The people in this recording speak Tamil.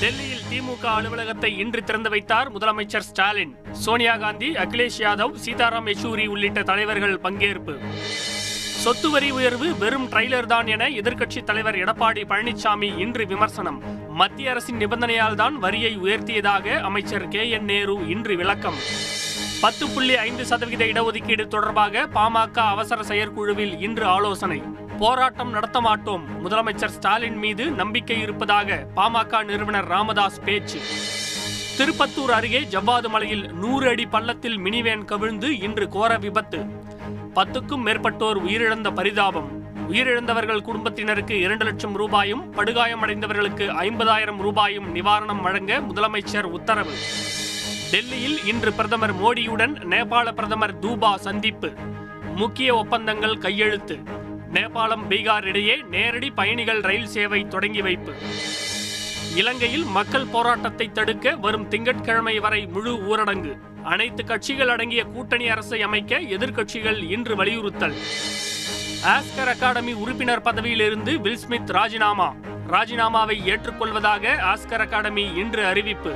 டெல்லியில் திமுக அலுவலகத்தை இன்று திறந்து வைத்தார் முதலமைச்சர் ஸ்டாலின். சோனியா காந்தி அகிலேஷ் யாதவ் சீதாராம் யெச்சூரி உள்ளிட்ட தலைவர்கள் பங்கேற்பு. சொத்து வரி உயர்வு வெறும் ட்ரைலர் தான் என எதிர்க்கட்சித் தலைவர் எடப்பாடி பழனிசாமி இன்று விமர்சனம். மத்திய அரசின் நிபந்தனையால் தான் வரியை உயர்த்தியதாக அமைச்சர் கே என் நேரு இன்று விளக்கம். பத்து புள்ளி ஐந்து சதவீத இடஒதுக்கீடு தொடர்பாக பாமக அவசர செயற்குழுவில் இன்று ஆலோசனை. போராட்டம் நடத்த மாட்டோம். முதலமைச்சர் ஸ்டாலின் மீது நம்பிக்கை இருப்பதாக பாமக நிறுவனர் ராமதாஸ் பேச்சு. திருப்பத்தூர் அருகே ஜவ்வாது மலையில் நூறு அடி பள்ளத்தில் மினிவேன் கவிழ்ந்து இன்று கோர விபத்து. பத்துக்கும் மேற்பட்டோர் உயிரிழந்த பரிதாபம். உயிரிழந்தவர்கள் குடும்பத்தினருக்கு இரண்டு லட்சம் ரூபாயும் படுகாயமடைந்தவர்களுக்கு ஐம்பதாயிரம் ரூபாயும் நிவாரணம் வழங்க முதலமைச்சர் உத்தரவு. டெல்லியில் இன்று பிரதமர் மோடியுடன் நேபாள பிரதமர் தூபா சந்திப்பு. முக்கிய ஒப்பந்தங்கள் கையெழுத்து. நேபாளம் பீகார் இடையே நேரடி பயணிகள் ரயில் சேவை தொடங்கி வைப்பு. இலங்கையில் மக்கள் போராட்டத்தை தடுக்க வரும் திங்கட்கிழமை வரை முழு ஊரடங்கு. அனைத்து கட்சிகள் அடங்கிய கூட்டணி அரசை அமைக்க எதிர்க்கட்சிகள் இன்று வலியுறுத்தல். ஆஸ்கர் அகாடமி உறுப்பினர் பதவியிலிருந்து வில்ஸ்மித் ராஜினாமா. ராஜினாமாவை ஏற்றுக்கொள்வதாக ஆஸ்கர் அகாடமி இன்று அறிவிப்பு.